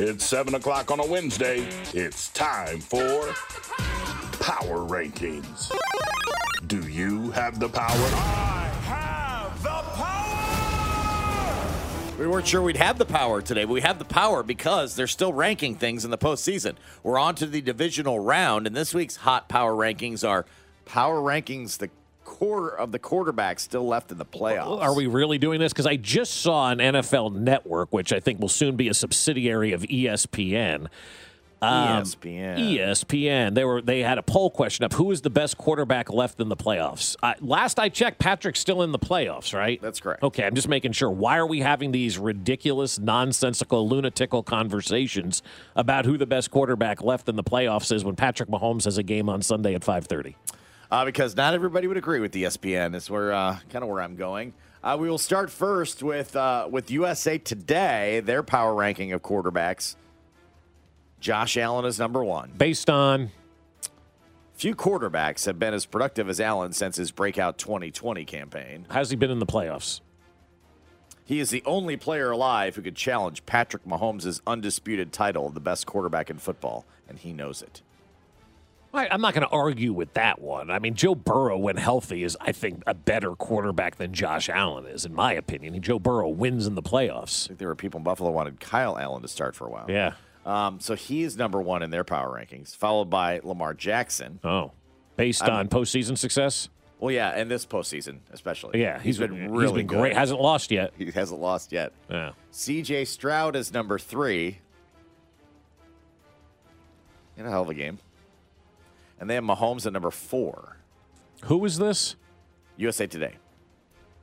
It's 7 o'clock on a Wednesday. It's time for Power Rankings. Do you have the power? I have the power! We weren't sure we'd have the power today, but we have the power because they're still ranking things in the postseason. We're on to the divisional round, and this week's hot power rankings are power rankings the quarter of the quarterbacks still left in the playoffs. Are we really doing this? Because I just saw an NFL Network, which I think will soon be a subsidiary of ESPN. um, ESPN. ESPN. They were they had a poll question up: Who is the best quarterback left in the playoffs? Uh, last I checked, Patrick's still in the playoffs, right? That's correct. Okay, I'm just making sure. Why are we having these ridiculous, nonsensical, lunatical conversations about who the best quarterback left in the playoffs is when Patrick Mahomes has a game on Sunday at 5:30? Uh, because not everybody would agree with E ESPN. Is where uh, kind of where I'm going. Uh, we will start first with uh, with USA Today. Their power ranking of quarterbacks. Josh Allen is number one. Based on Few quarterbacks have been as productive as Allen since his breakout 2020 campaign. has he been in the playoffs? He is the only player alive who could challenge Patrick Mahomes' undisputed title of the best quarterback in football, and he knows it. I, I'm not going to argue with that one. I mean, Joe Burrow, when healthy, is I think a better quarterback than Josh Allen is, in my opinion. Joe Burrow wins in the playoffs. I think there were people in Buffalo wanted Kyle Allen to start for a while. Yeah. Um, so he is number one in their power rankings, followed by Lamar Jackson. Oh, based I'm- on postseason success. Well, yeah, and this postseason especially. Yeah, he's been really he's been great. Hasn't lost yet. He hasn't lost yet. Yeah. C.J. Stroud is number three. In a hell of a game. And they have Mahomes at number four. Who is this? USA Today.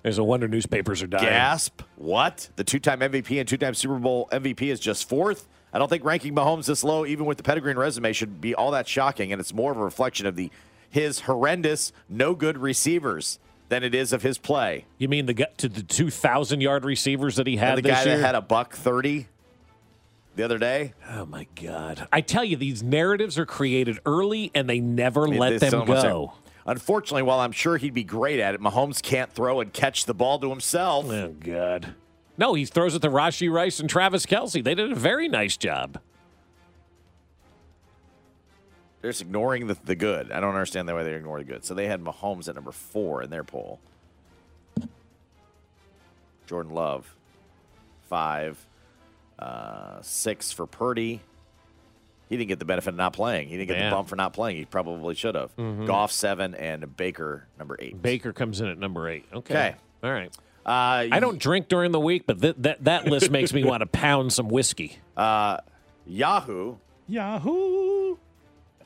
There's a wonder newspapers are dying. Gasp. What? The two time MVP and two time Super Bowl MVP is just fourth? I don't think ranking Mahomes this low, even with the pedigree and resume, should be all that shocking. And it's more of a reflection of the his horrendous, no good receivers than it is of his play. You mean the to the 2,000 yard receivers that he had And the guy year? that had a buck 30 the other day. oh my God! I tell you, these narratives are created early and they never let them go. Unfortunately, while I'm sure he'd be great at it, Mahomes can't throw and catch the ball to himself. Oh God! No, he throws it to Rashee Rice and Travis Kelce. They did a very nice job. They're just ignoring the, the good. I don't understand the way they ignore the good. So they had Mahomes at number four in their poll. Jordan Love, five, uh, six for Purdy. He didn't get the benefit of not playing. He didn't get Yeah. the bump for not playing. He probably should have. Mhm. Goff seven and Baker number eight. Baker comes in at number eight. Okay. Okay. All right. Uh, I don't drink during the week, but th- that that list makes me want to pound some whiskey. Uh, Yahoo. Yahoo.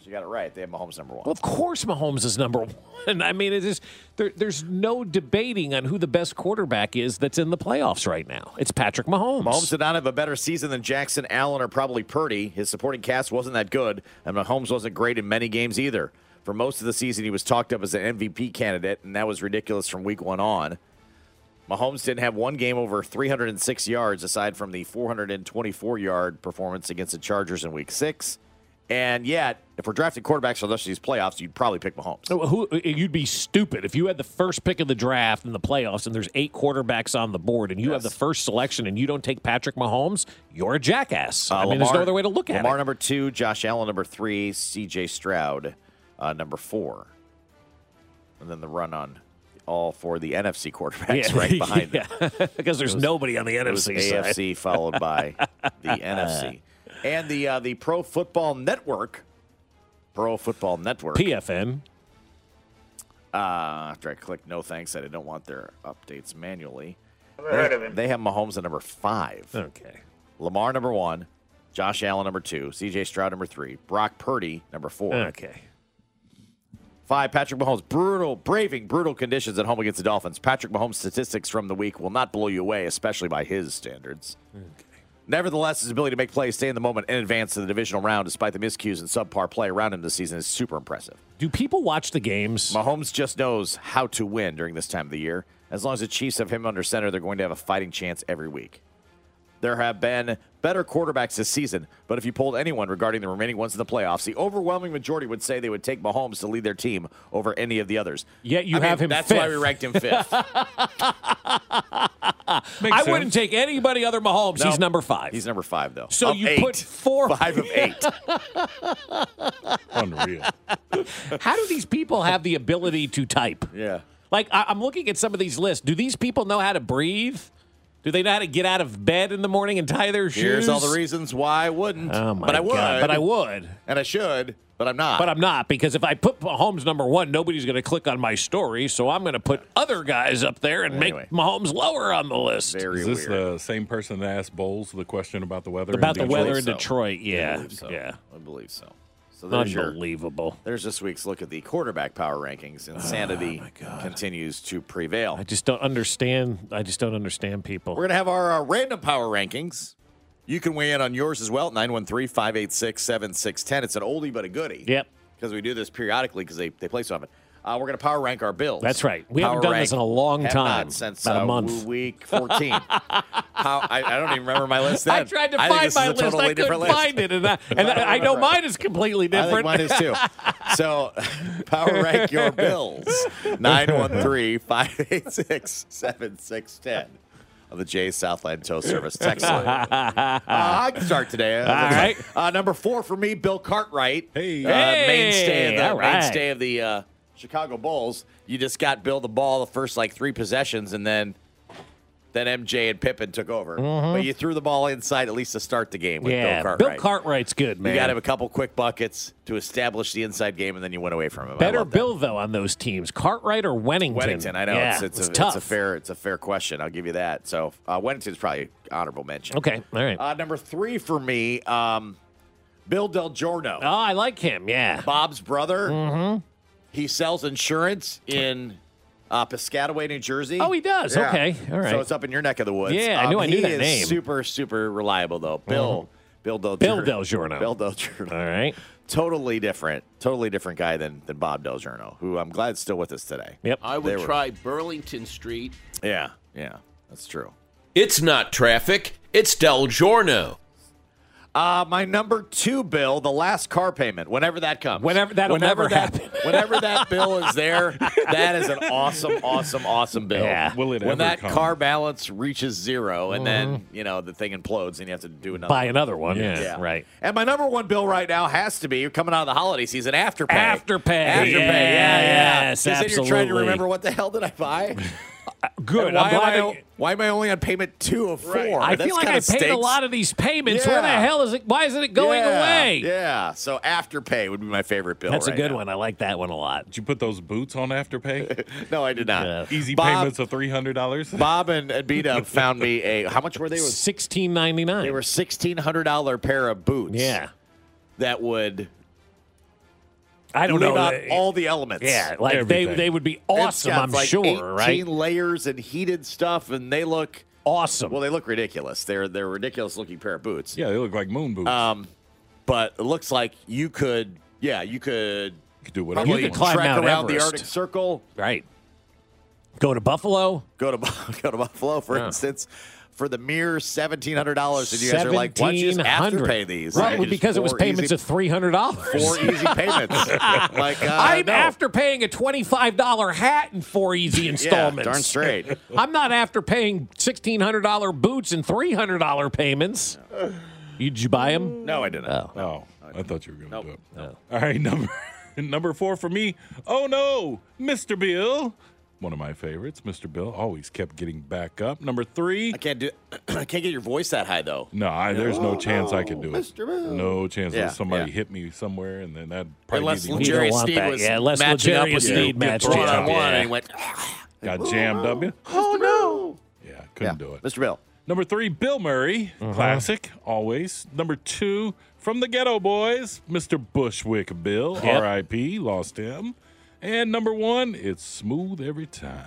You got it right. They have Mahomes number one. Well, of course, Mahomes is number one. I mean, it is there, there's no debating on who the best quarterback is that's in the playoffs right now. It's Patrick Mahomes. Mahomes did not have a better season than Jackson, Allen, or probably Purdy. His supporting cast wasn't that good, and Mahomes wasn't great in many games either. For most of the season, he was talked up as an MVP candidate, and that was ridiculous from week one on. Mahomes didn't have one game over 306 yards, aside from the 424 yard performance against the Chargers in week six. And yet, if we're drafting quarterbacks for the rest of these playoffs, you'd probably pick Mahomes. Who you'd be stupid if you had the first pick of the draft in the playoffs and there's eight quarterbacks on the board and you have the first selection and you don't take Patrick Mahomes, you're a jackass. I Uh, mean, there's no other way to look at it. Lamar number two, Josh Allen number three, C.J. Stroud uh, number four, and then the run on all for the NFC quarterbacks right behind them. because there's nobody on the NFC side. AFC followed by the NFC, and the uh, the Pro Football Network. Pro Football Network. PFN. Uh, after I click no thanks, I don't want their updates manually. Never heard of him. They have Mahomes at number five. Okay. Lamar number one, Josh Allen number two, C.J. Stroud number three, Brock Purdy number four. Okay. Five, Patrick Mahomes, brutal, braving brutal conditions at home against the Dolphins. Patrick Mahomes' statistics from the week will not blow you away, especially by his standards. Nevertheless, his ability to make plays, stay in the moment, and advance to the divisional round despite the miscues and subpar play around him this season is super impressive. Do people watch the games? Mahomes just knows how to win during this time of the year. As long as the Chiefs have him under center, they're going to have a fighting chance every week. There have been better quarterbacks this season, but if you polled anyone regarding the remaining ones in the playoffs, the overwhelming majority would say they would take Mahomes to lead their team over any of the others. Yet you I mean, have him That's why we ranked him fifth. I wouldn't take anybody other Mahomes. No. He's number five. He's number five, though. So Of you eight. put four- five of eight. Unreal. How do these people have the ability to type? yeah. Like I, I'm looking at some of these lists. Do these people know how to breathe? Do they know how to get out of bed in the morning and tie their shoes? Here's all the reasons why I wouldn't. Oh my but I would. God. But I would. And I should, but I'm not. But I'm not because if I put Mahomes number one, nobody's going to click on my story. So I'm going to put other guys up there and Anyway. make Mahomes lower on the list. Very Is this weird. the same person that asked Bowles the question about the weather? About in the Detroit? weather in so. Detroit, I yeah, believe so. yeah, I believe so. So there's your, unbelievable. there's this week's look at the quarterback power rankings. Insanity continues to prevail. I just don't understand. I just don't understand people. We're going to have our uh, random power rankings. You can weigh in on yours as well, 913 586 7610. It's an oldie but a goodie. Yep. Because we do this periodically because they, they play so often. Uh, we're going to power rank our bills. That's right. We haven't done this in a long time. since About a uh, month. week 14. How, I, I don't even remember my list then. I tried to think find my list. I couldn't list. find it, and I, and I, I know mine is completely I think different. mine is too. So, power rank your bills. 913 586 7610 of the Jay Southland Tow Service text line. Uh, I can start today. Uh, All right. Uh, number four for me, Bill Cartwright. Hey. Uh, mainstay of the, right. mainstay of the uh, Chicago Bulls. You just got Bill the ball the first like three possessions, and then then MJ and Pippen took over. But you threw the ball inside at least to start the game with Mm-hmm. yeah, Bill Bill Cartwright's good, man. You got him a couple quick buckets to establish the inside game, and then you went away from him. Better that. Bill though on those teams, Cartwright or Wennington. Wennington, I know Yeah, it's, it's, a, tough. it's a fair it's a fair question. I'll give you that. So uh, Wennington's probably honorable mention. Okay, all right. Uh, number three for me, um, Bill Del Giorno, oh, I like him. Yeah. Bob's brother. Mm-hmm. He sells insurance in uh, Piscataway, New Jersey. Oh, he does. Yeah. Okay, all right. So it's up in your neck of the woods. Um, Yeah, I knew I knew he that is name. Super super reliable though. Bill. Bill Del Bill Giorno. Del Giorno. Bill Del Giorno. All right. Totally different. Totally different guy than than Bob Del Giorno, who I'm glad is still with us today. Yep. I They would were- try Burlington Street. Yeah, yeah, that's true. It's not traffic, it's Del Giorno. Uh, my number two bill, the last car payment, whenever that comes. Whenever- that'll whenever never that, happen. whenever that bill is there, that is an awesome, awesome, awesome bill. Yeah. Will it when ever that come? car balance reaches zero and then, you know, the thing implodes and you have to do another Buy one. another one. Yeah. Yeah. Right. And my number one bill right now has to be you're coming out of the holiday season, Afterpay. Afterpay. Afterpay. Yeah, yeah. Yes, 'Cause then you're trying to remember what the hell did I buy? Good. Why, I'm am glad I, why am I only on payment two of four? I That's feel like I kinda paid a lot of these payments. Where the hell is it? Why isn't it going yeah, away? Yeah. So Afterpay would be my favorite bill. That's a good now. one. I like that one a lot. Did you put those boots on Afterpay? No, I did not. Yeah. Easy Bob- payments of three hundred dollars. Bob and, and B Dub found me a. How much were they? Sixteen ninety nine. they were sixteen hundred dollar pair of boots. Yeah. That would I don't leave know. out They- all the elements. yeah, like they Everything. they would be awesome. got I'm like sure. 18 Right. layers and heated stuff, and they look Awesome. well. They look ridiculous. They're they're a ridiculous looking pair of boots. Yeah, they look like moon boots. Um, but it looks like you could. Yeah, you could. you could do whatever Probably you could want. climb Mount around the Arctic Circle. right. Go to Buffalo. Go to go to Buffalo, for instance, for the mere seventeen hundred dollars, and you guys are like, "Why don't you just 1700. afterpay these?" Right, And you because it was payments easy, of three hundred dollars. four easy payments. like uh, I'm no. after paying a twenty-five dollar hat in four easy installments. Yeah, installments. darn straight. I'm not after paying sixteen hundred dollar boots and three hundred dollar payments. You, did you buy them? No, I didn't. Oh, I thought you were going to Nope. do it. All right, number number four for me. Oh no, Mr. Bill. One of my favorites, Mr. Bill, always kept getting back up. Number three. I can't do. I can't get your voice that high though. No, I, there's no chance I could do it. Mr. Bill. No chance Yeah, unless somebody yeah. hit me somewhere, and then that probably Unless be the You don't Jerry want Sneed that. was Yeah, unless matching up Legere with Sneed you. matched one you on up, one, yeah. and he went. got jammed up you. Oh no! Yeah, Yeah, couldn't do it. Mr. Bill. Number three, Bill Murray, Uh-huh. classic, always. Number two, from the Geto Boys, Mr. Bushwick Bill, Yep. R.I.P., lost him. And number one, it's smooth every time.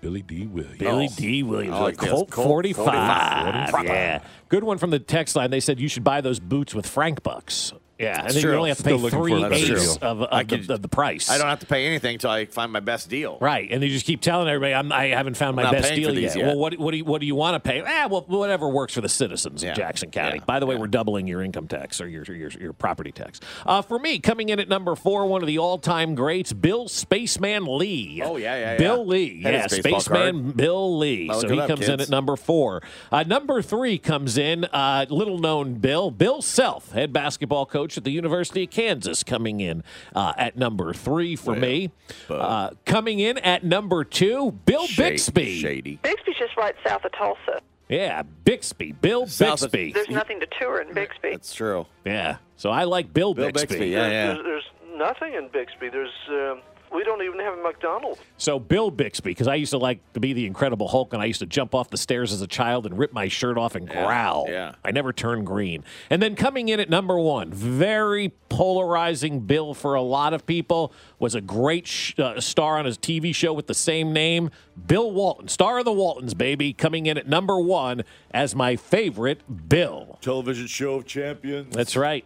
Billy Dee Williams. Billy oh. Dee Williams, I like a. Colt, Colt 45. 45. Yeah. Good one from the text line. They said you should buy those boots with Frank bucks. Yeah, and then true. you only have to pay three eighths of, of, I the, of the price. I don't have to pay anything until I find my best deal. Right, and you just keep telling everybody, I'm, I haven't found my best deal yet. yet. Well, what, what do you what do you want to pay? Ah, well, whatever works for the citizens Yeah. of Jackson County. Yeah. By the way, Yeah. we're doubling your income tax or your your, your property tax. Uh, for me, coming in at number four, one of the all time greats, Bill Spaceman Lee. Oh, yeah, yeah, Bill. Lee, Had yeah, Spaceman Bill Lee. So he up, comes in at number four. Uh, number three comes in, uh, little known Bill Bill Self, head basketball coach at the University of Kansas, coming in uh, at number three for me. Uh, coming in at number two, Bill Shady- Bixby. Shady. Bixby's just right south of Tulsa. Yeah, Bixby, Bill South of- Bixby. There's nothing to tour in Bixby. That's true. yeah, so I like Bill, Bill Bixby, yeah, yeah. There's, there's nothing in Bixby. There's um, we don't even have a McDonald's. So Bill Bixby, because I used to like to be the Incredible Hulk, and I used to jump off the stairs as a child and rip my shirt off and growl. yeah. I never turned green. And then coming in at number one, very polarizing Bill for a lot of people, was a great sh- uh, star on his TV show with the same name, Bill Walton, star of the Waltons, baby, coming in at number one as my favorite Bill. Television show of champions. That's right.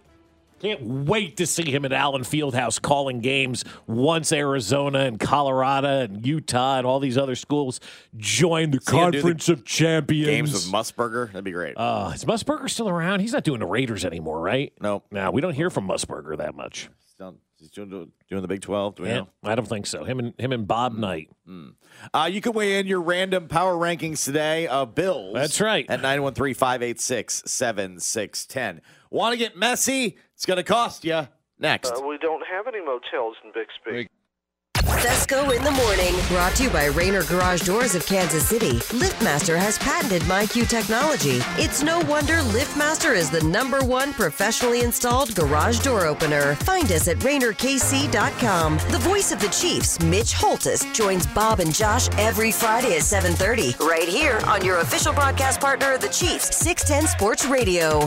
Can't wait to see him at Allen Fieldhouse calling games once Arizona and Colorado and Utah and all these other schools join the he gonna the Conference of Champions. Games with Musburger. That'd be great. uh, is Musburger still around? He's not doing the Raiders anymore, right? Nope. No, we don't hear from Musburger that much. He's doing, doing the Big 12. Do we Yeah, know? I don't think so. Him and him and Bob Knight. Uh, you can weigh in your random power rankings today of Bills. That's right. At 913 586 7610. Want to get Messi? It's going to cost you. Next. Uh, we don't have any motels in Bixby. Fescoe in the morning. Brought to you by Raynor Garage Doors of Kansas City. LiftMaster has patented MyQ technology. It's no wonder LiftMaster is the number one professionally installed garage door opener. Find us at RaynorKC.com. The voice of the Chiefs, Mitch Holthus, joins Bob and Josh every Friday at 7:30, right here on your official broadcast partner of the Chiefs, 610 Sports Radio.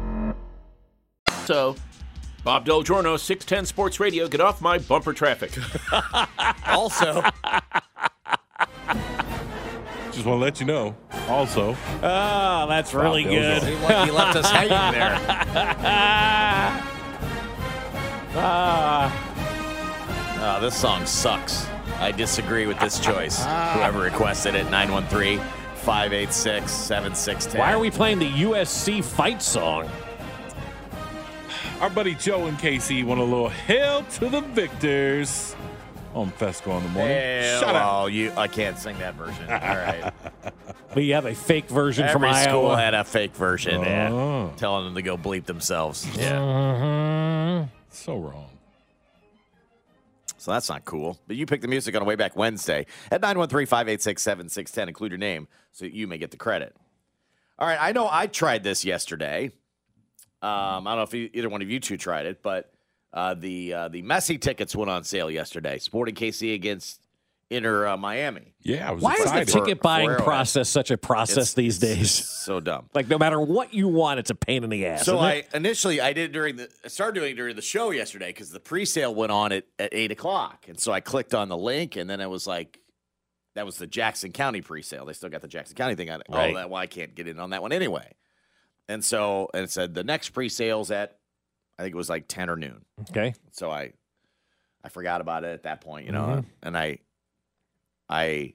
So, Bob Del Giorno, 610 Sports Radio, get off my bumper traffic. Also, Just want to let you know. Also, Oh, that's really Bob good. Delzo. like he left us hanging there. Ah. Oh, this song sucks. I disagree with this choice. Ah. Whoever requested it, 913 586 7610. Why are we playing the USC fight song? Our buddy Joe and Casey want a little hail to the victors on Fescoe in the morning. Hey, Shut up. you, I can't sing that version. All right. We have a fake version from Every school Iowa. had a fake version. Yeah. Oh. Telling them to go bleep themselves. Yeah. Mhm. So wrong. So that's not cool. But you picked the music on a way back Wednesday at 913 586 7610. Include your name so you may get the credit. All right. I know I tried this yesterday. Um, I don't know if e- either one of you two tried it, but uh, the uh, the Messi tickets went on sale yesterday. Sporting KC against Inter uh, Miami. Yeah, I was Why is the ticket buying Arrowhead. process such a process It's- these days? So dumb. Like no matter what you want, it's a pain in the ass. So I initially I did during the I started doing it during the show yesterday because the pre-sale went on at, at eight o'clock, and so I clicked on the link, and then it was like that was the Jackson County pre-sale. They still got the Jackson County thing on it. Right. Oh, that well, I can't get in on that one anyway. And so and it said the next pre-sales at I think it was like ten or noon. okay. So I I forgot about it at that point, you know, Mhm. and I I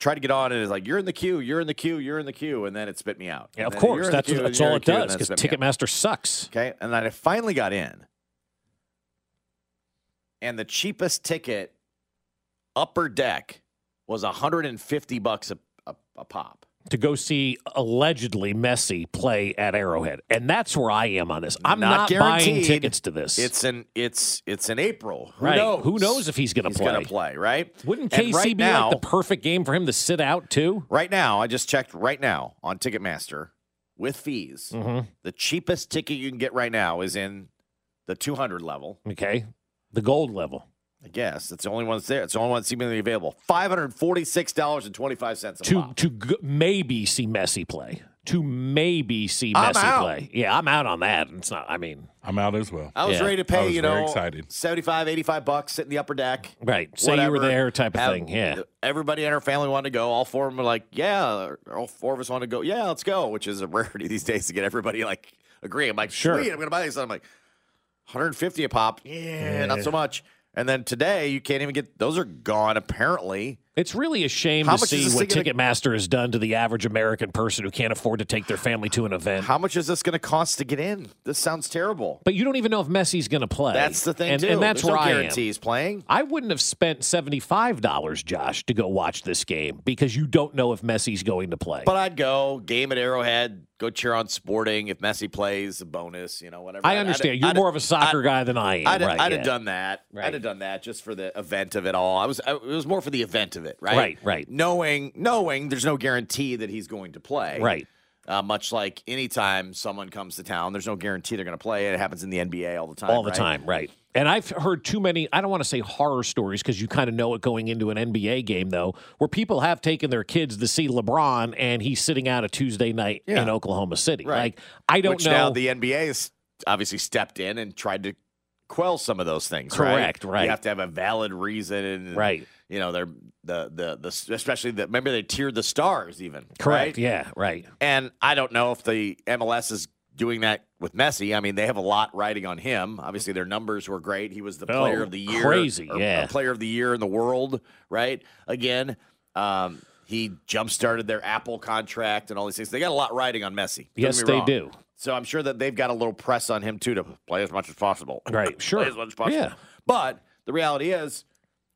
tried to get on and it's like you're in the queue, you're in the queue, you're in the queue, and then it spit me out. Yeah, And of course. you're in the That's, queue, that's all it queue, does because spit me out. Ticketmaster sucks. Okay. And then I finally got in. And the cheapest ticket, upper deck, was 150 bucks a, a, a pop. To go see allegedly Messi play at Arrowhead, and that's where I am on this. I'm not, buying tickets to this. It's in it's it's in April. Who right. knows? Who knows if he's going to He's play? going to play, right? Wouldn't And KC right be now, like the perfect game for him to sit out too? Right now, I just checked right now on Ticketmaster with fees. Mm-hmm. The cheapest ticket you can get right now is in the 200 level. Okay, the gold level. I guess it's the only one that's there. It's the only one that's seemingly available. Five hundred forty-six dollars and twenty-five cents to pop. to g- maybe see Messi play. To maybe see I'm Messi out. play. Yeah, I'm out on that. It's not. I mean, I'm out as well. I was Yeah. ready to I pay, was you very know, excited. 75, 85 bucks, sit in the upper deck. right. Say you were whatever. there, type of Have- thing. Yeah. Everybody in our family wanted to go. All four of them were like, yeah. All four of us want to go. Yeah, let's go, which is a rarity these days to get everybody like agree. I'm like, Sure. sweet, I'm going to buy these. I'm like, 150 a pop. Yeah, not so much. And then today, you can't even get those are gone apparently. It's really a shame How to see what gonna- Ticketmaster has done to the average American person who can't afford to take their family to an event. How much is this going to cost to get in? This sounds terrible. But you don't even know if Messi's going to play. That's the thing and, too. and that's There's where no I am. playing. I wouldn't have spent seventy-five dollars, Josh, to go watch this game because you don't know if Messi's going to play. But I'd go game at Arrowhead, go cheer on Sporting. If Messi plays, a bonus, you know, whatever. I understand. I'd- You're I'd- more of a soccer I'd- guy than I am. I'd, right? Yeah. have done that. Right. I'd have done that just for the event of it all. I was. I, it was more for the event of it, right? Right, right. Knowing, knowing, there's no guarantee that he's going to play. Right. Uh, much like anytime someone comes to town, there's no guarantee they're going to play. It happens in the NBA all the time. all the right? time, right? And I've heard too many, I don't want to say horror stories because you kind of know it going into an NBA game, though, where people have taken their kids to see LeBron and he's sitting out a Tuesday night Yeah. in Oklahoma City. Right. Like, I don't Which know. now the NBA has obviously stepped in and tried to quell some of those things. Correct, right? right. You have to have a valid reason, and Right. You know, they're the the the especially the remember they tiered the stars even. Correct. right? Yeah, right. And I don't know if the MLS is doing that with Messi. I mean, they have a lot riding on him. Obviously, their numbers were great. He was the Oh, player of the year, crazy, yeah. player of the year in the world. Right? Again, um, he jump started their Apple contract and all these things. They got a lot riding on Messi. Don't Yes, they do. So I'm sure that they've got a little press on him too to play as much as possible. Right, sure. play as much as possible. Yeah. But the reality is,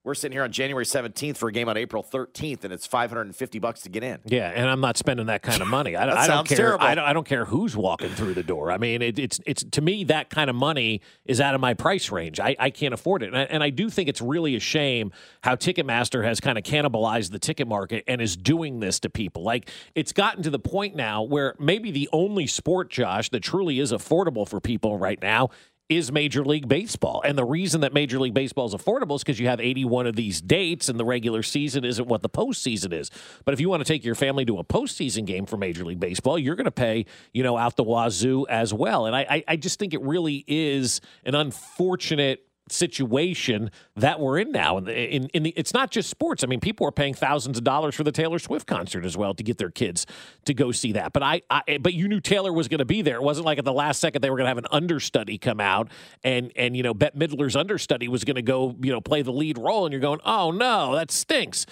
we're sitting here on January 17th for a game on April 13th, and it's 550 bucks to get in. Yeah, and I'm not spending that kind of money. I, That I don't care. I don't, I don't care who's walking through the door. I mean, it, it's it's to me that kind of money is out of my price range. I, I can't afford it, and I, and I do think it's really a shame how Ticketmaster has kind of cannibalized the ticket market and is doing this to people. Like it's gotten to the point now where maybe the only sport, Josh, that truly is affordable for people right now is Major League Baseball. And the reason that Major League Baseball is affordable is because you have 81 of these dates and the regular season isn't what the postseason is. But if you want to take your family to a postseason game for Major League Baseball, you're going to pay, you know, out the wazoo as well. And I, I, I just think it really is an unfortunate situation that we're in now. In, in, in the, it's not just sports. I mean, people are paying thousands of dollars for the Taylor Swift concert as well to get their kids to go see that. But I, I but you knew Taylor was going to be there. It wasn't like at the last second they were going to have an understudy come out and and you know Bette Midler's understudy was going to go you know play the lead role, and you're going, oh no, that stinks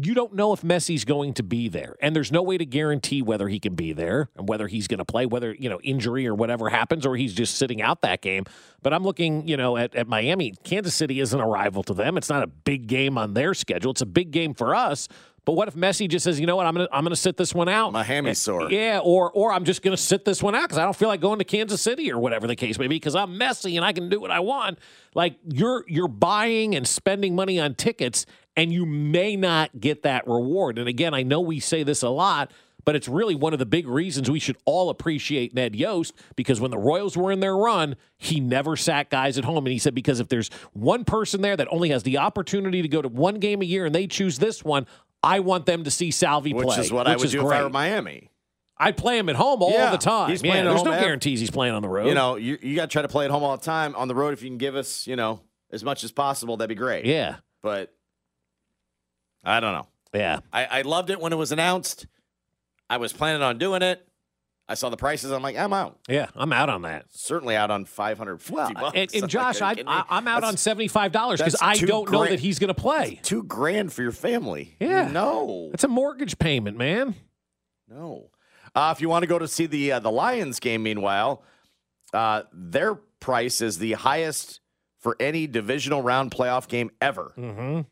you don't know if Messi's going to be there, and there's no way to guarantee whether he can be there and whether he's going to play, whether you know injury or whatever happens, or he's just sitting out that game. But I'm looking, you know, at, at Miami. Kansas City isn't a rival to them. It's not a big game on their schedule. It's a big game for us. But what if Messi just says, you know what, I'm gonna I'm gonna sit this one out. My hammy sore. Yeah, or or I'm just gonna sit this one out because I don't feel like going to Kansas City or whatever the case may be because I'm Messi and I can do what I want. Like you're you're buying and spending money on tickets and you may not get that reward. And again, I know we say this a lot, but it's really one of the big reasons we should all appreciate Ned Yost because when the Royals were in their run, he never sat guys at home. And he said, because if there's one person there that only has the opportunity to go to one game a year and they choose this one, I want them to see Salvy Which play. Which is what I which would is do if great. I were Miami. I'd play him at home all Yeah, the time. he's Yeah, playing at there's no guarantees he's playing on the road. You know, you, you got to try to play at home all the time. On the road, if you can give us, you know, as much as possible, that'd be great. Yeah. But I don't know. Yeah. I, I loved it when it was announced. I was planning on doing it. I saw the prices. I'm like, I'm out. Yeah, I'm out on that. Certainly out on 550 bucks. And, and Josh, I, you kidding me? I, I'm out on seventy five dollars because I don't know that he's going to play. Two grand for your family. Yeah. No. It's a mortgage payment, man. No. Uh, if you want to go to see the uh, the Lions game, meanwhile, uh, their price is the highest for any divisional round playoff game ever. Mm-hmm.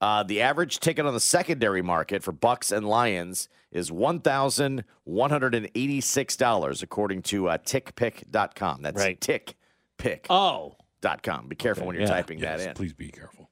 Uh, the average ticket on the secondary market for Bucs and Lions is one thousand one hundred and eighty-six dollars, according to uh, TickPick.com. That's Right. TickPick. Oh, dot com. Be careful when you're yeah. typing Yes, that in. please be careful.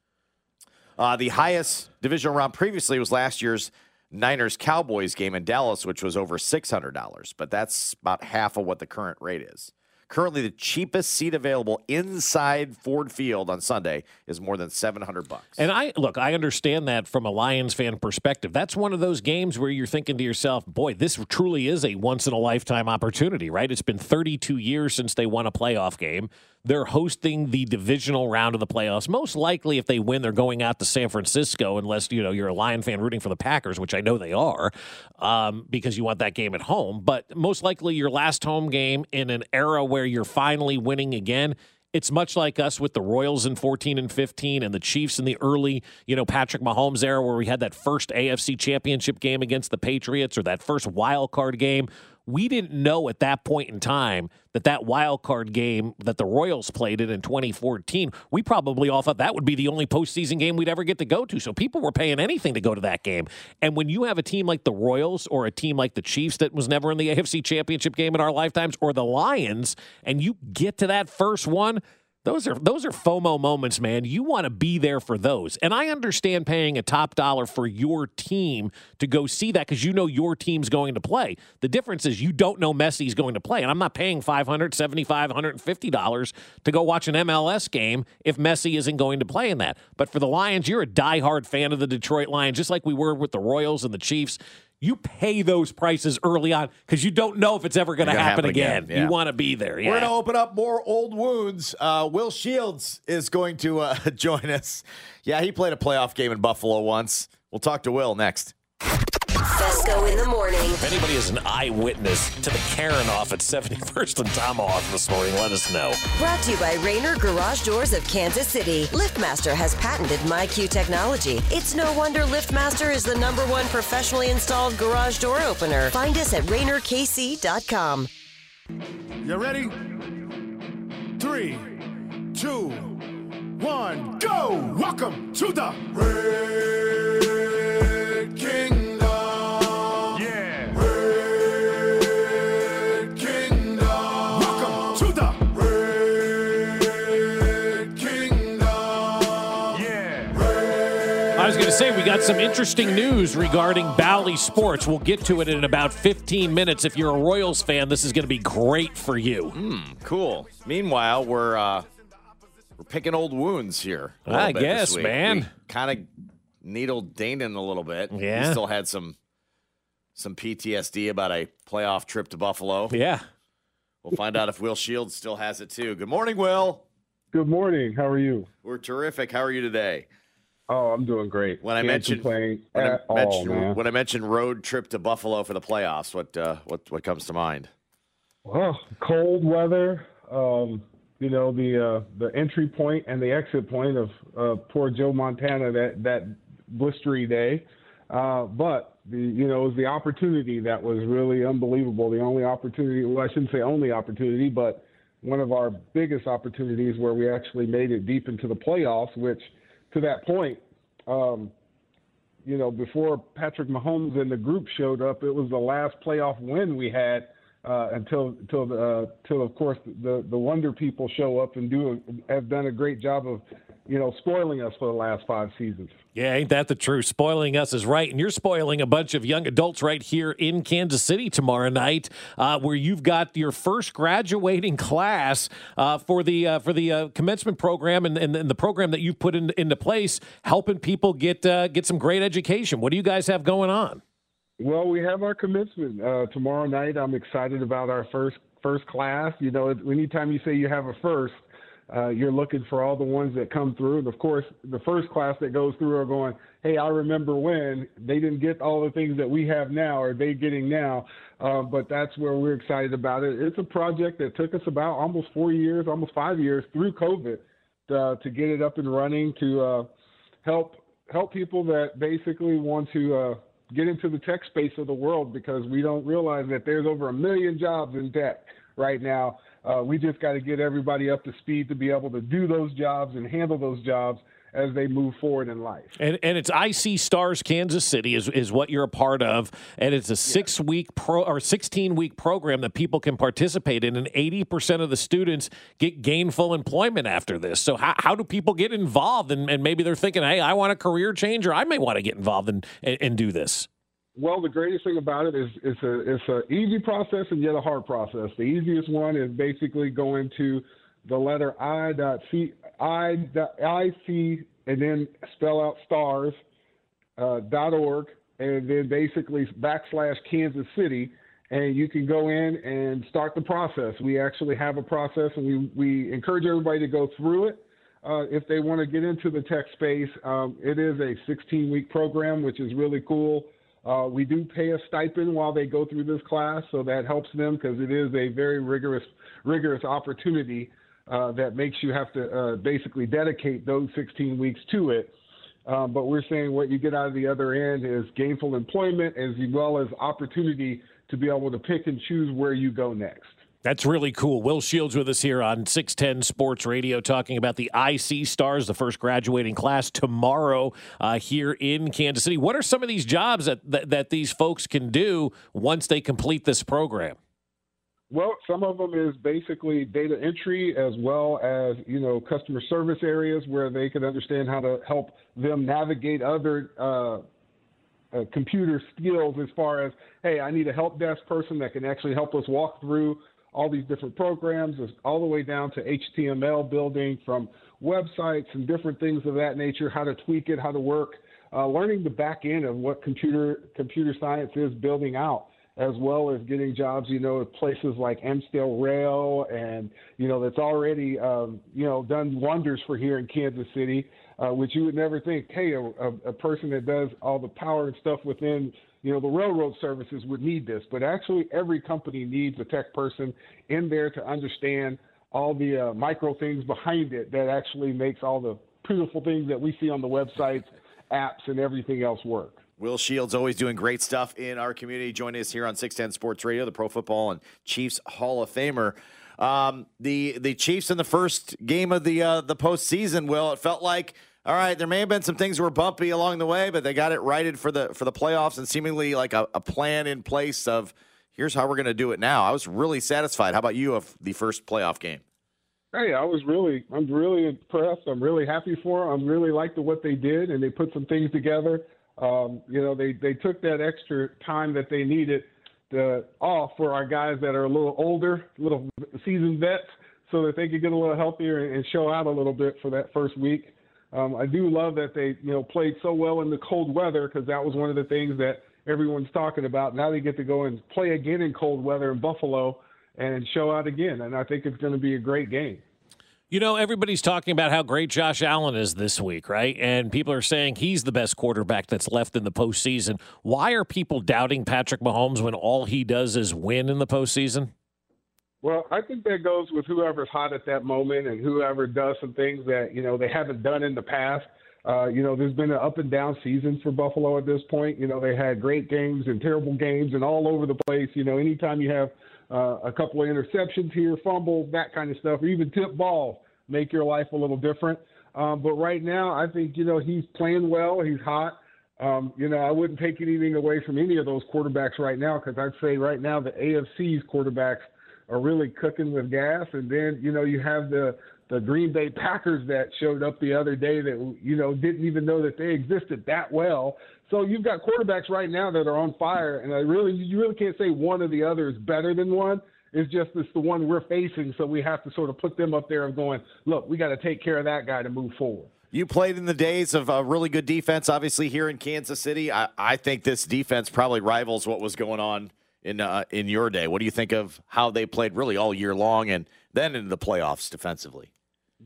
Uh, the highest divisional round previously was last year's Niners Cowboys game in Dallas, which was over $600, but that's about half of what the current rate is. Currently, the cheapest seat available inside Ford Field on Sunday is more than 700 bucks. And I look, I understand that from a Lions fan perspective. That's one of those games where you're thinking to yourself, boy, this truly is a once in a lifetime opportunity, right? It's been 32 years since they won a playoff game. They're hosting the divisional round of the playoffs. Most likely, if they win, they're going out to San Francisco, unless you know you're a Lion fan rooting for the Packers, which I know they are, um, because you want that game at home. But most likely, your last home game in an era where you're finally winning again. It's much like us with the Royals in 14 and 15 and the Chiefs in the early, you know, Patrick Mahomes era where we had that first AFC championship game against the Patriots or that first wild card game. We didn't know at that point in time that that wild card game that the Royals played in in 2014, we probably all thought that would be the only postseason game we'd ever get to go to. So people were paying anything to go to that game. And when you have a team like the Royals or a team like the Chiefs that was never in the AFC championship game in our lifetimes or the Lions, and you get to that first one, those are those are FOMO moments, man. You want to be there for those. And I understand paying a top dollar for your team to go see that because you know your team's going to play. The difference is you don't know Messi's going to play. And I'm not paying 500 75 $150 to go watch an MLS game if Messi isn't going to play in that. But for the Lions, you're a diehard fan of the Detroit Lions, just like we were with the Royals and the Chiefs. You pay those prices early on because you don't know if it's ever going to happen, happen again. again, yeah. You want to be there. Yeah. We're going to open up more old wounds. Uh, Will Shields is going to uh, join us. yeah, he played a playoff game in Buffalo once. We'll talk to Will next. Fescoe in the morning. If anybody is an eyewitness to the Karen off at 71st and Tomahawk this morning, let us know. Brought to you by Raynor Garage Doors of Kansas City. LiftMaster has patented MyQ technology. It's no wonder LiftMaster is the number one professionally installed garage door opener. Find us at RaynorKC.com. You ready? Three, two, one, go! Welcome to the Red Kingdom. Say, we got some interesting news regarding Bally Sports. We'll get to it in about 15 minutes. If you're a Royals fan, this is going to be great for you. Cool. Meanwhile, we're uh, we're picking old wounds here. a I little bit this guess, week. man. Kind of needled Danan a little bit. Yeah. He still had some some PTSD about a playoff trip to Buffalo. Yeah. We'll find out if Will Shields still has it too. Good morning, Will. Good morning. How are you? We're terrific. How are you today? Oh, I'm doing great. When I Can't mentioned complain when I at all, mentioned, when I mentioned road trip to Buffalo for the playoffs, what uh, what what comes to mind? Well, cold weather. Um, you know the uh, the entry point and the exit point of uh, poor Joe Montana that that blistery day. Uh, but the you know it was the opportunity that was really unbelievable. The only opportunity, well, I shouldn't say only opportunity, but one of our biggest opportunities where we actually made it deep into the playoffs. Which, to that point, um, you know, before Patrick Mahomes and the group showed up, it was the last playoff win we had uh, until until the uh, till of course the the Wonder People show up and do have done a great job of you know spoiling us for the last five seasons. Yeah, ain't that the truth? Spoiling us is right, and you're spoiling a bunch of young adults right here in Kansas City tomorrow night, uh, where you've got your first graduating class uh, for the uh, for the uh, commencement program and, and, and the program that you've put in, into place, helping people get uh, get some great education. What do you guys have going on? Well, we have our commencement uh, tomorrow night. I'm excited about our first first class. You know, anytime you say you have a first, uh, you're looking for all the ones that come through. And of course, the first class that goes through are going, "Hey, I remember when they didn't get all the things that we have now, or they getting now." Uh, but that's where we're excited about it. It's a project that took us about almost four years, almost five years through COVID uh, to get it up and running to uh, help help people that basically want to uh, get into the tech space of the world because we don't realize that there's over a million jobs in tech right now. Uh, we just got to get everybody up to speed to be able to do those jobs and handle those jobs as they move forward in life. And, and it's IC Stars Kansas City is, is what you're a part of, and it's a six week pro or sixteen week program that people can participate in, and eighty percent of the students get gainful employment after this. So how, how do people get involved? And, and maybe they're thinking, hey, I want a career change, or I may want to get involved and, and, and do this. Well, the greatest thing about it is it's a it's an easy process and yet a hard process. The easiest one is basically going to the letter I dot C I dot I C and then spell out stars uh, dot org and then basically backslash Kansas City and you can go in and start the process. We actually have a process and we we encourage everybody to go through it. Uh, if they want to get into the tech space, um, it is a 16 week program, which is really cool. Uh, we do pay a stipend while they go through this class, so that helps them because it is a very rigorous, rigorous opportunity uh, that makes you have to uh, basically dedicate those 16 weeks to it. Um, but we're saying what you get out of the other end is gainful employment as well as opportunity to be able to pick and choose where you go next. That's really cool. Will Shields with us here on 610 Sports Radio talking about the IC Stars, the first graduating class tomorrow uh, here in Kansas City. What are some of these jobs that, that, that these folks can do once they complete this program? Well, some of them is basically data entry as well as, you know, customer service areas where they can understand how to help them navigate other uh, uh, computer skills as far as, hey, I need a help desk person that can actually help us walk through all these different programs, all the way down to HTML building from websites and different things of that nature, how to tweak it, how to work, uh, learning the back end of what computer computer science is building out, as well as getting jobs, you know, at places like Amsted Rail, and you know that's already um, you know done wonders for here in Kansas City, uh, which you would never think, hey, a, a, a person that does all the power and stuff within you know, the railroad services would need this, but actually every company needs a tech person in there to understand all the uh, micro things behind it that actually makes all the beautiful things that we see on the websites, apps, and everything else work. Will Shields always doing great stuff in our community. Joining us here on 610 Sports Radio, the Pro Football and Chiefs Hall of Famer. Um, the the Chiefs in the first game of the uh, the postseason, Will, it felt like all right, there may have been some things were bumpy along the way, but they got it righted for the for the playoffs and seemingly like a, a plan in place of here's how we're going to do it now. I was really satisfied. How about you of the first playoff game? Hey, I was really, I'm really impressed. I'm really happy for them. I'm really liked what they did, and they put some things together. Um, you know, they they took that extra time that they needed to, off for our guys that are a little older, little seasoned vets, so that they could get a little healthier and show out a little bit for that first week. Um, I do love that they you know played so well in the cold weather because that was one of the things that everyone's talking about. Now they get to go and play again in cold weather in Buffalo and show out again, and I think it's going to be a great game. You know, everybody's talking about how great Josh Allen is this week, right? And people are saying he's the best quarterback that's left in the postseason. Why are people doubting Patrick Mahomes when all he does is win in the postseason? Well, I think that goes with whoever's hot at that moment and whoever does some things that you know they haven't done in the past. Uh, you know, there's been an up and down season for Buffalo at this point. You know, they had great games and terrible games and all over the place. You know, anytime you have uh, a couple of interceptions here, fumbles, that kind of stuff, or even tip balls, make your life a little different. Um, but right now, I think you know he's playing well. He's hot. Um, you know, I wouldn't take anything away from any of those quarterbacks right now because I'd say right now the AFC's quarterbacks are really cooking with gas. And then, you know, you have the the Green Bay Packers that showed up the other day that you know didn't even know that they existed that well. So you've got quarterbacks right now that are on fire, and I really you really can't say one or the other is better than one. It's just it's the one we're facing, so we have to sort of put them up there of going, look, we got to take care of that guy to move forward. You played in the days of a really good defense, obviously here in Kansas City. I, I think this defense probably rivals what was going on in uh, in your day. What do you think of how they played really all year long and then in the playoffs defensively?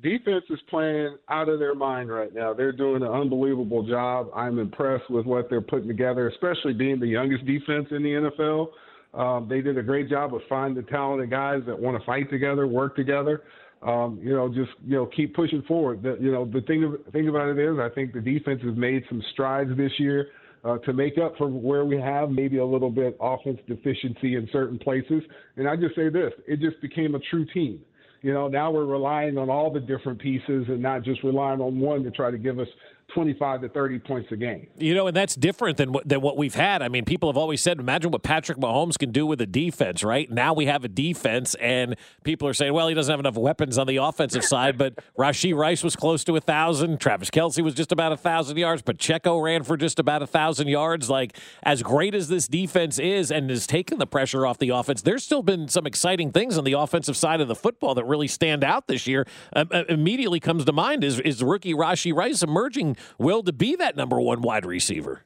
Defense is playing out of their mind right now. They're doing an unbelievable job. I'm impressed with what they're putting together, especially being the youngest defense in the NFL. Um, they did a great job of finding talented guys that want to fight together, work together. Um, you know, just you know, keep pushing forward. The, you know, the thing thing about it is, I think the defense has made some strides this year uh, to make up for where we have maybe a little bit offense deficiency in certain places. And I just say this: it just became a true team. You know, now we're relying on all the different pieces and not just relying on one to try to give us 25 to 30 points a game. You know, and that's different than what, than what we've had. I mean, people have always said, imagine what Patrick Mahomes can do with a defense, right? Now we have a defense, and people are saying, well, he doesn't have enough weapons on the offensive side, but Rashee Rice was close to a 1,000. Travis Kelce was just about a 1,000 yards. Pacheco ran for just about a 1,000 yards. Like, as great as this defense is and has taken the pressure off the offense, there's still been some exciting things on the offensive side of the football that really stand out this year. Um, uh, immediately comes to mind is, is rookie Rashee Rice emerging will to be that number one wide receiver.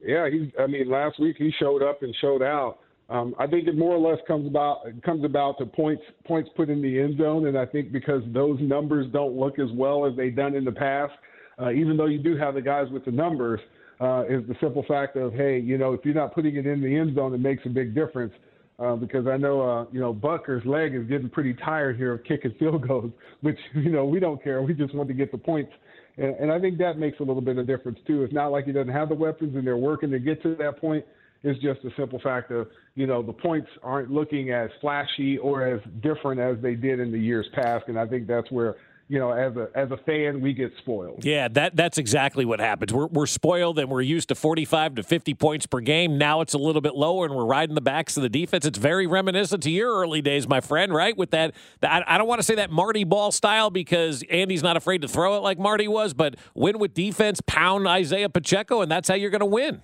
Yeah, he. I mean, last week he showed up and showed out. Um, I think it more or less comes about comes about to points points put in the end zone, and I think because those numbers don't look as well as they've done in the past, uh, even though you do have the guys with the numbers, uh, is the simple fact of hey, you know, if you're not putting it in the end zone, it makes a big difference. Uh, because I know, uh, you know, Butker's leg is getting pretty tired here of kicking field goals, which, you know, we don't care. We just want to get the points and, and I think that makes a little bit of difference too. It's not like he doesn't have the weapons and they're working to get to that point. It's just a simple fact of, you know, the points aren't looking as flashy or as different as they did in the years past. And I think that's where you know, as a as a fan, we get spoiled. Yeah, that that's exactly what happens. We're we're spoiled and we're used to 45 to 50 points per game. Now it's a little bit lower and we're riding the backs of the defense. It's very reminiscent to your early days, my friend, right? With that, that I don't want to say that Marty ball style because Andy's not afraid to throw it like Marty was, but win with defense, pound Isaiah Pacheco, and that's how you're going to win.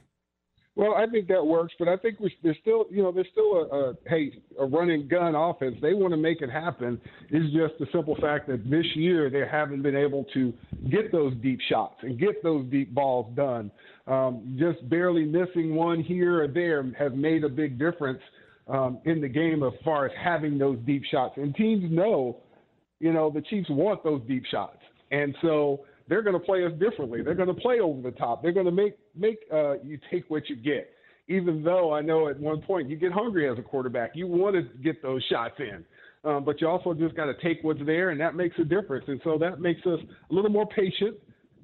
Well, I think that works, but I think we, there's still, you know, there's still a, a hey a running gun offense. They want to make it happen. It's just the simple fact that this year they haven't been able to get those deep shots and get those deep balls done. Um, just barely missing one here or there has made a big difference um, in the game as far as having those deep shots. And teams know, you know, the Chiefs want those deep shots, and so they're going to play us differently. They're going to play over the top. They're going to make make uh, you take what you get. Even though I know at one point you get hungry as a quarterback, you want to get those shots in, um, but you also just got to take what's there, and that makes a difference. And so that makes us a little more patient.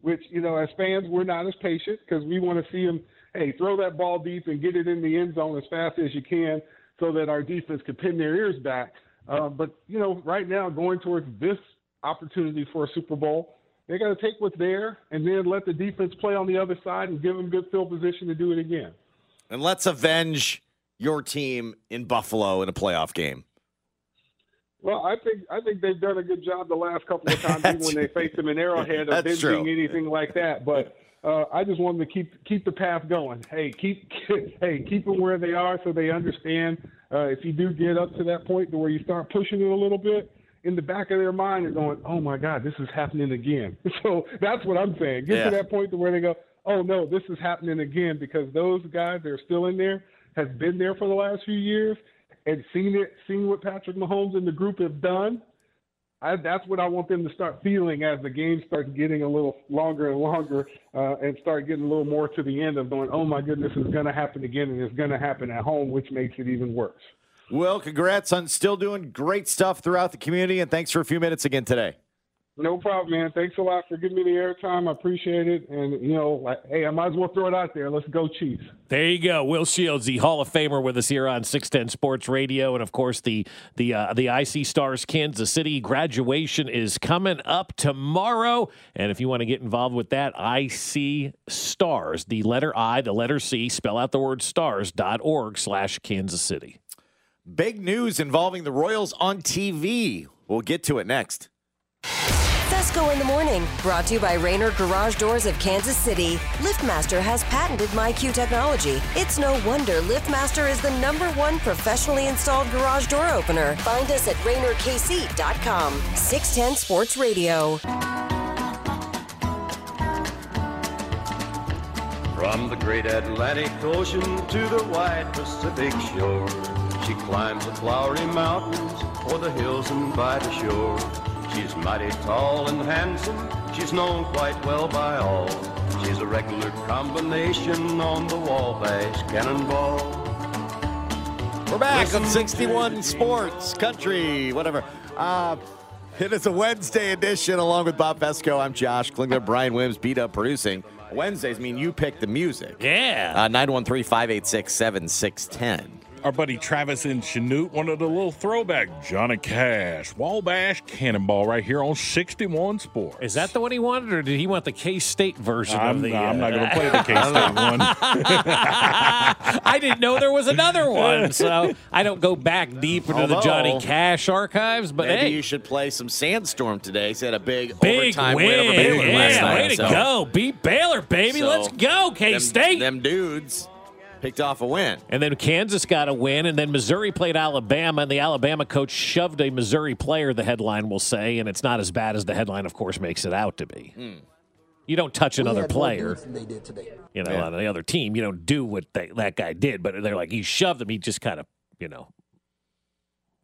Which you know, as fans, we're not as patient because we want to see them. Hey, throw that ball deep and get it in the end zone as fast as you can, so that our defense can pin their ears back. Uh, but you know, right now, going towards this opportunity for a Super Bowl, they got to take what's there and then let the defense play on the other side and give them good field position to do it again. And let's avenge your team in Buffalo in a playoff game. Well, I think I think they've done a good job the last couple of times, even when they faced them in Arrowhead, of avenging anything like that. But uh, I just want them to keep keep the path going. Hey, keep hey keep them where they are so they understand. Uh, if you do get up to that point to where you start pushing it a little bit, in the back of their mind are going, "Oh my God, this is happening again." So that's what I'm saying. Get yeah. to that point to where they go, "Oh no, this is happening again," because those guys that are still in there has been there for the last few years and seen it, seen what Patrick Mahomes and the group have done. I, that's what I want them to start feeling as the game starts getting a little longer and longer, uh, and start getting a little more to the end of going, "Oh my goodness, it's going to happen again, and it's going to happen at home," which makes it even worse. Well, congrats on still doing great stuff throughout the community, and thanks for a few minutes again today. No problem, man. Thanks a lot for giving me the airtime. I appreciate it. And, you know, like, hey, I might as well throw it out there. Let's go, Chiefs. There you go. Will Shields, the Hall of Famer with us here on 610 Sports Radio. And, of course, the the uh, the IC Stars Kansas City graduation is coming up tomorrow. And if you want to get involved with that, IC Stars, the letter I, the letter C, spell out the word stars.org slash Kansas City. Big news involving the Royals on TV. We'll get to it next. Fescoe in the morning, brought to you by Raynor Garage Doors of Kansas City. LiftMaster has patented MyQ technology. It's no wonder LiftMaster is the number one professionally installed garage door opener. Find us at RaynorKC.com. 610 Sports Radio. From the great Atlantic Ocean to the wide Pacific shore. She climbs the flowery mountains or the hills and by the shore. She's mighty tall and handsome. She's known quite well by all. She's a regular combination on the Wabash Cannonball. We're back Listen on 61 Sports, Country, whatever. Uh, it is a Wednesday edition along with Bob Fescoe. I'm Josh Klingler, Brian Wims, beat up producing. Wednesdays mean you pick the music. Yeah. Uh, 913 586 7610. Our buddy Travis and Chanute wanted a little throwback. Johnny Cash, Wabash Cannonball right here on 61 Sports. Is that the one he wanted, or did he want the K State version I'm, of the? I'm uh, not going to play the K State one. I didn't know there was another one, so I don't go back deep into the Johnny Cash archives. But Maybe hey, you should play some Sandstorm today. He's had a big, big overtime win, win, over Baylor yeah, last night. way to so- go, beat Baylor, baby. so Let's go, K them- State. Them dudes picked off a win. And then Kansas got a win, and then Missouri played Alabama, and the Alabama coach shoved a Missouri player, the headline will say, and it's not as bad as the headline, of course, makes it out to be. Hmm. You don't touch another player. they did today. You know, Yeah. on the other team, you don't do what they, that guy did, but they're like, he shoved him. He just kind of, you know,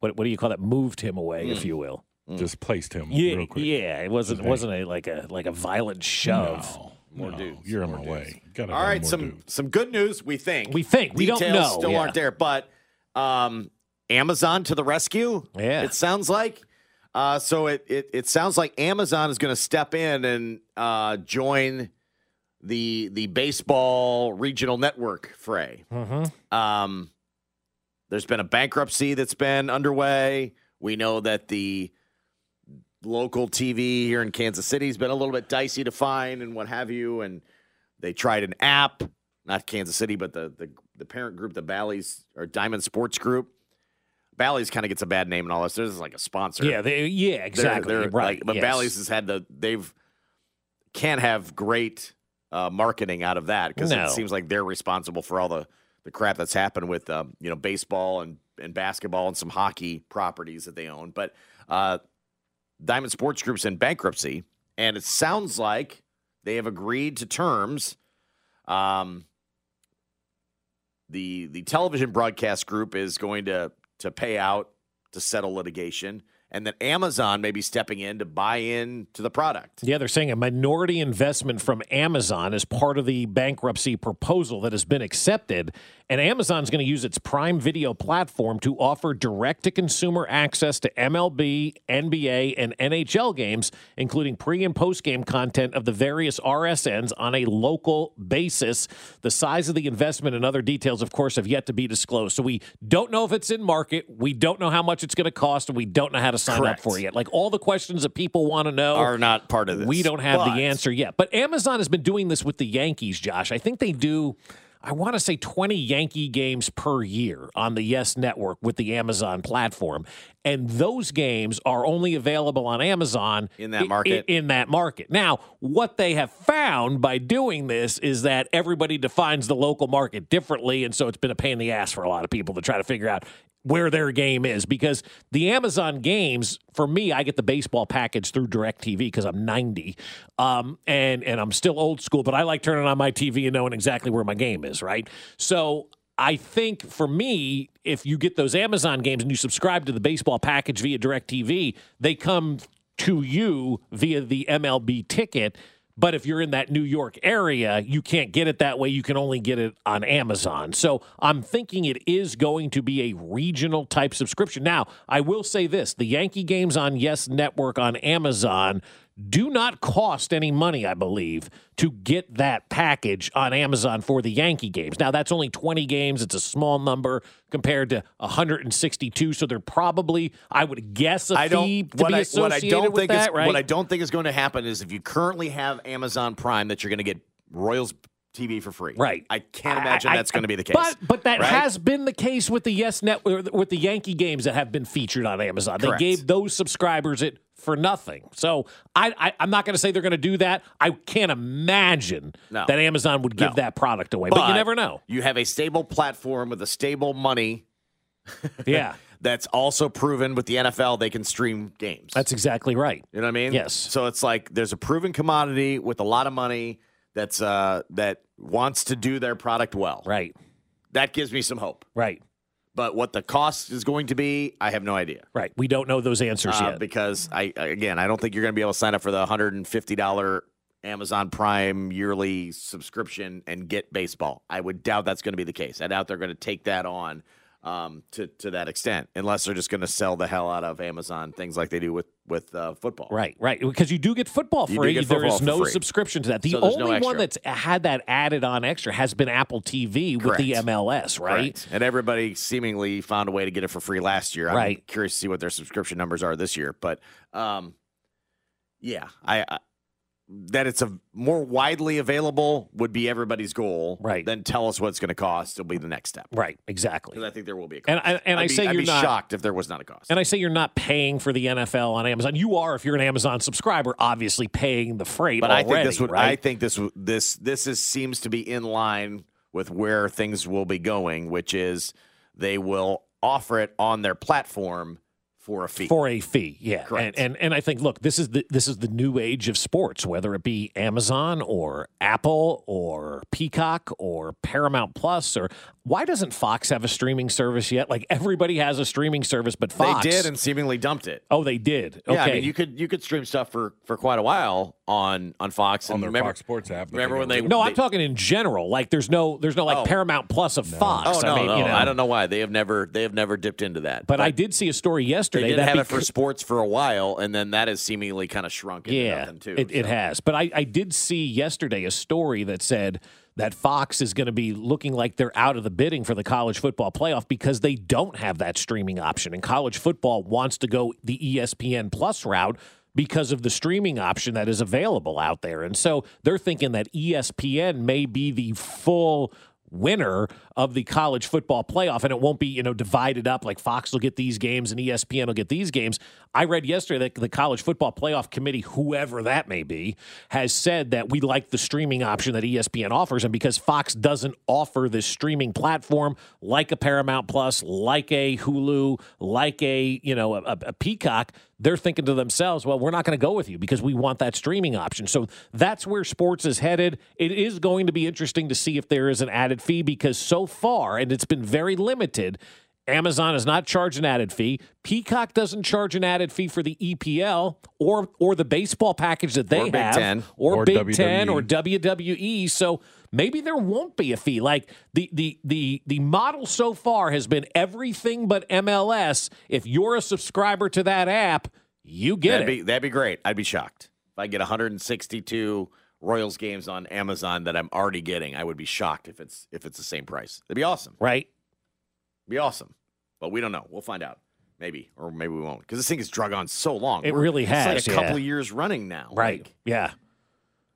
what, what do you call that? Moved him away, if you will. Just placed him Yeah, real quick. yeah. It wasn't it Okay. wasn't a like a like a violent shove. No, More no, dudes. You're on my way. Gotta All have right, more some dudes. some good news. We think. We think. We don't know. Still Yeah. aren't there, but um, Amazon to the rescue. Yeah. it sounds like. Uh, so it, it it sounds like Amazon is going to step in and uh, join the the baseball regional network fray. Mm-hmm. Um, there's been a bankruptcy that's been underway. We know that the local TV here in Kansas City has been a little bit dicey to find and what have you. And they tried an app, not Kansas City, but the the, the parent group, the Bally's or Diamond Sports Group. Bally's kind of gets a bad name and all this. There's like a sponsor. Yeah, they, yeah, They're- exactly. they're right. like- but yes. Bally's has had the they've can't have great uh, marketing out of that because No. it seems like they're responsible for all the the crap that's happened with um, you know baseball and and basketball and some hockey properties that they own. But uh, Diamond Sports Group's in bankruptcy, and it sounds like they have agreed to terms. Um, the the television broadcast group is going to to pay out to settle litigation, and that Amazon may be stepping in to buy in to the product. Yeah, they're saying a minority investment from Amazon is part of the bankruptcy proposal that has been accepted. And Amazon's going to use its Prime Video platform to offer direct to consumer access to MLB, NBA, and NHL games, including pre and post game content of the various RSNs on a local basis. The size of the investment and other details, of course, have yet to be disclosed. So we don't know if it's in market. We don't know how much it's going to cost, and we don't know how to sign Correct. up for yet. Like all the questions that people want to know Are not part of this. we don't have But- the answer yet. But Amazon has been doing this with the Yankees, Josh. I think they do. I want to say 20 Yankee games per year on the Yes Network with the Amazon platform. And those games are only available on Amazon In that market. i- in that market. Now, what they have found by doing this is that everybody defines the local market differently. And so it's been a pain in the ass for a lot of people to try to figure out where their game is because the Amazon games, for me, I get the baseball package through DirecTV because I'm 90. Um, and, and I'm still old school, but I like turning on my TV and knowing exactly where my game is, right? So I think for me, if you get those Amazon games and you subscribe to the baseball package via DirecTV, they come to you via the MLB ticket. But if you're in that New York area, you can't get it that way. You can only get it on Amazon. So I'm thinking it is going to be a regional type subscription. Now, I will say this the Yankee games on Yes Network on Amazon do not cost any money, I believe, to get that package on Amazon for the Yankee games. Now, that's only 20 games. It's a small number compared to 162. So they're probably, I would guess, a I don't. fee to what, be I, associated what I don't with think that, is right? what I don't think is going to happen is if you currently have Amazon Prime, that you're going to get Royals TV for free. Right. I can't imagine I- that's going to be the case. But but that right? has been the case with the Yes Network with the Yankee games that have been featured on Amazon. Correct. They gave those subscribers it for nothing. So I, I I'm not going to say they're going to do that. I can't imagine No. that Amazon would give No. that product away. But, you never know. You have a stable platform with a stable money. Yeah. That's also proven with the NFL they can stream games. That's exactly right. You know what I mean? Yes. So it's like there's a proven commodity with a lot of money that's uh that wants to do their product well. Right. That gives me some hope. Right. But what the cost is going to be, I have no idea. Right. We don't know those answers Uh, yet. because I again, I don't think you're going to be able to sign up for the $150 Amazon Prime yearly subscription and get baseball. I would doubt that's going to be the case. I doubt they're going to take that on um, to to that extent, unless they're just going to sell the hell out of Amazon things like they do with with uh, football. Right, right. Because you do get football You free. get football is for no free. subscription to that. The So there's no only one that's had that added on extra has been Apple TV with the MLS, right? Correct. And everybody seemingly found a way to get it for free last year. I'm Right. curious to see what their subscription numbers are this year, but um, yeah, I, I that it's a more widely available would be everybody's goal. Right. Then tell us what it's going to cost. It'll be the next step. Right, exactly. Because I think there will be a cost. And I, and I'd I be, say I'd you're be not shocked if there was not a cost. And I say you're not paying for the NFL on Amazon. You are if you're an Amazon subscriber, obviously paying the freight. But I think this would. I think this this this is seems to be in line with where things will be going, which is they will offer it on their platform for a fee. for a fee. Yeah, Correct. And, and and I think look, this is the this is the new age of sports, whether it be Amazon or Apple or Peacock or Paramount Plus or why doesn't Fox have a streaming service yet? Like everybody has a streaming service, but Fox They did and seemingly dumped it. oh, they did. Okay, Yeah, I mean you could you could stream stuff for for quite a while on on Fox On and their remember, Fox Sports app, but Remember when they no, they, I'm talking in general. Like there's no there's no like Oh. Paramount Plus of Fox. Oh no, I mean, no, you know, I don't know why they have never they have never dipped into that. But I did see a story they yesterday did that have it for sports for a while, and then that has seemingly kind of shrunk into yeah, nothing too. It, it has. But I, I did see yesterday a story that said that Fox is going to be looking like they're out of the bidding for the college football playoff because they don't have that streaming option. And college football wants to go the ESPN Plus route because of the streaming option that is available out there. And so they're thinking that ESPN may be the full winner of the college football playoff and it won't be you know divided up like Fox will get these games and ESPN will get these games. I read yesterday that the college football playoff committee whoever that may be has said that we like the streaming option that ESPN offers and because Fox doesn't offer this streaming platform like a Paramount Plus, like a Hulu, like a you know a, a Peacock, they're thinking to themselves, well, we're not going to go with you because we want that streaming option. So that's where sports is headed. It is going to be interesting to see if there is an added fee because so far, and it's been very limited, Amazon has not charged an added fee. Peacock doesn't charge an added fee for the EPL or or the baseball package that they Or Big have, Ten. or, Or Big Ten, or WWE. So maybe there won't be a fee. Like the the the the model so far has been everything but MLS. If you're a subscriber to that app, you get that'd it. Be, that'd be great. I'd be shocked if I get 162 Royals games on Amazon that I'm already getting. I would be shocked if it's if it's the same price. It'd be awesome. right? Be awesome. But we don't know. We'll find out. Maybe or maybe we won't because this thing has drug on so long. It We're- really it's has, like a yeah. couple of years running now. Right. Like, yeah.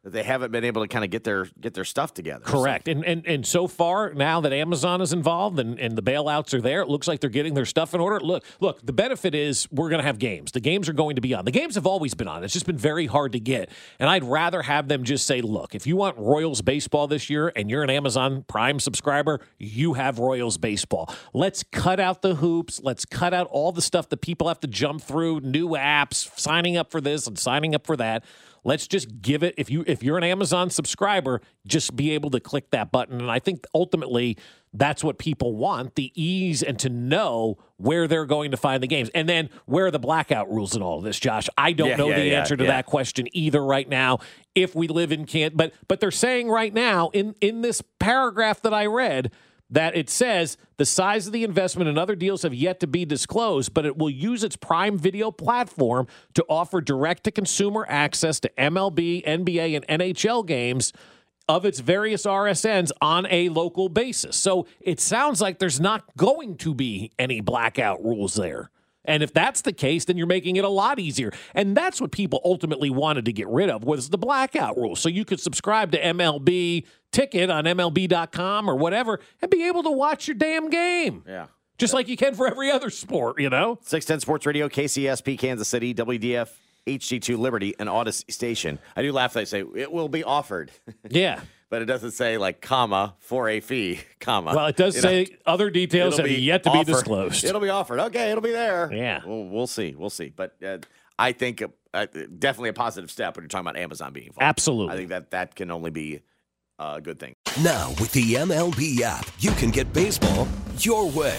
That they haven't been able to kind of get their get their stuff together. Correct. And, and and so far now that Amazon is involved and, and the bailouts are there, it looks like they're getting their stuff in order. Look, look, the benefit is we're gonna have games. The games are going to be on. The games have always been on. It's just been very hard to get. And I'd rather have them just say, look, if you want Royals baseball this year and you're an Amazon Prime subscriber, you have Royals baseball. Let's cut out the hoops. Let's cut out all the stuff that people have to jump through, new apps, signing up for this and signing up for that. Let's just give it if you if you're an Amazon subscriber, just be able to click that button. And I think ultimately that's what people want, the ease and to know where they're going to find the games. And then where are the blackout rules and all of this, Josh? I don't Yeah, know yeah, the yeah, answer to that question either right now. If we live in can't but but they're saying right now in in this paragraph that I read that it says the size of the investment and other deals have yet to be disclosed, but it will use its Prime Video platform to offer direct to consumer access to MLB, NBA, and NHL games of its various RSNs on a local basis. So it sounds like there's not going to be any blackout rules there. And if that's the case, then you're making it a lot easier. And that's what people ultimately wanted to get rid of was the blackout rule. So you could subscribe to MLB ticket on MLB.com or whatever and be able to watch your damn game. Yeah. Just like you can for every other sport, you know? 610 Sports Radio, KCSP, Kansas City, WDF, HD2 Liberty, and Audacy Station. I do laugh that I say it will be offered. Yeah. but it doesn't say like comma for a fee, comma. Well, it does You know, say other details it'll have yet to be disclosed. It'll be offered. Okay, it'll be there. Yeah. We'll, we'll see. We'll see. But uh, I think uh, definitely a positive step when you're talking about Amazon being involved. Absolutely. I think that that can only be a good thing. Now, with the MLB app, you can get baseball your way.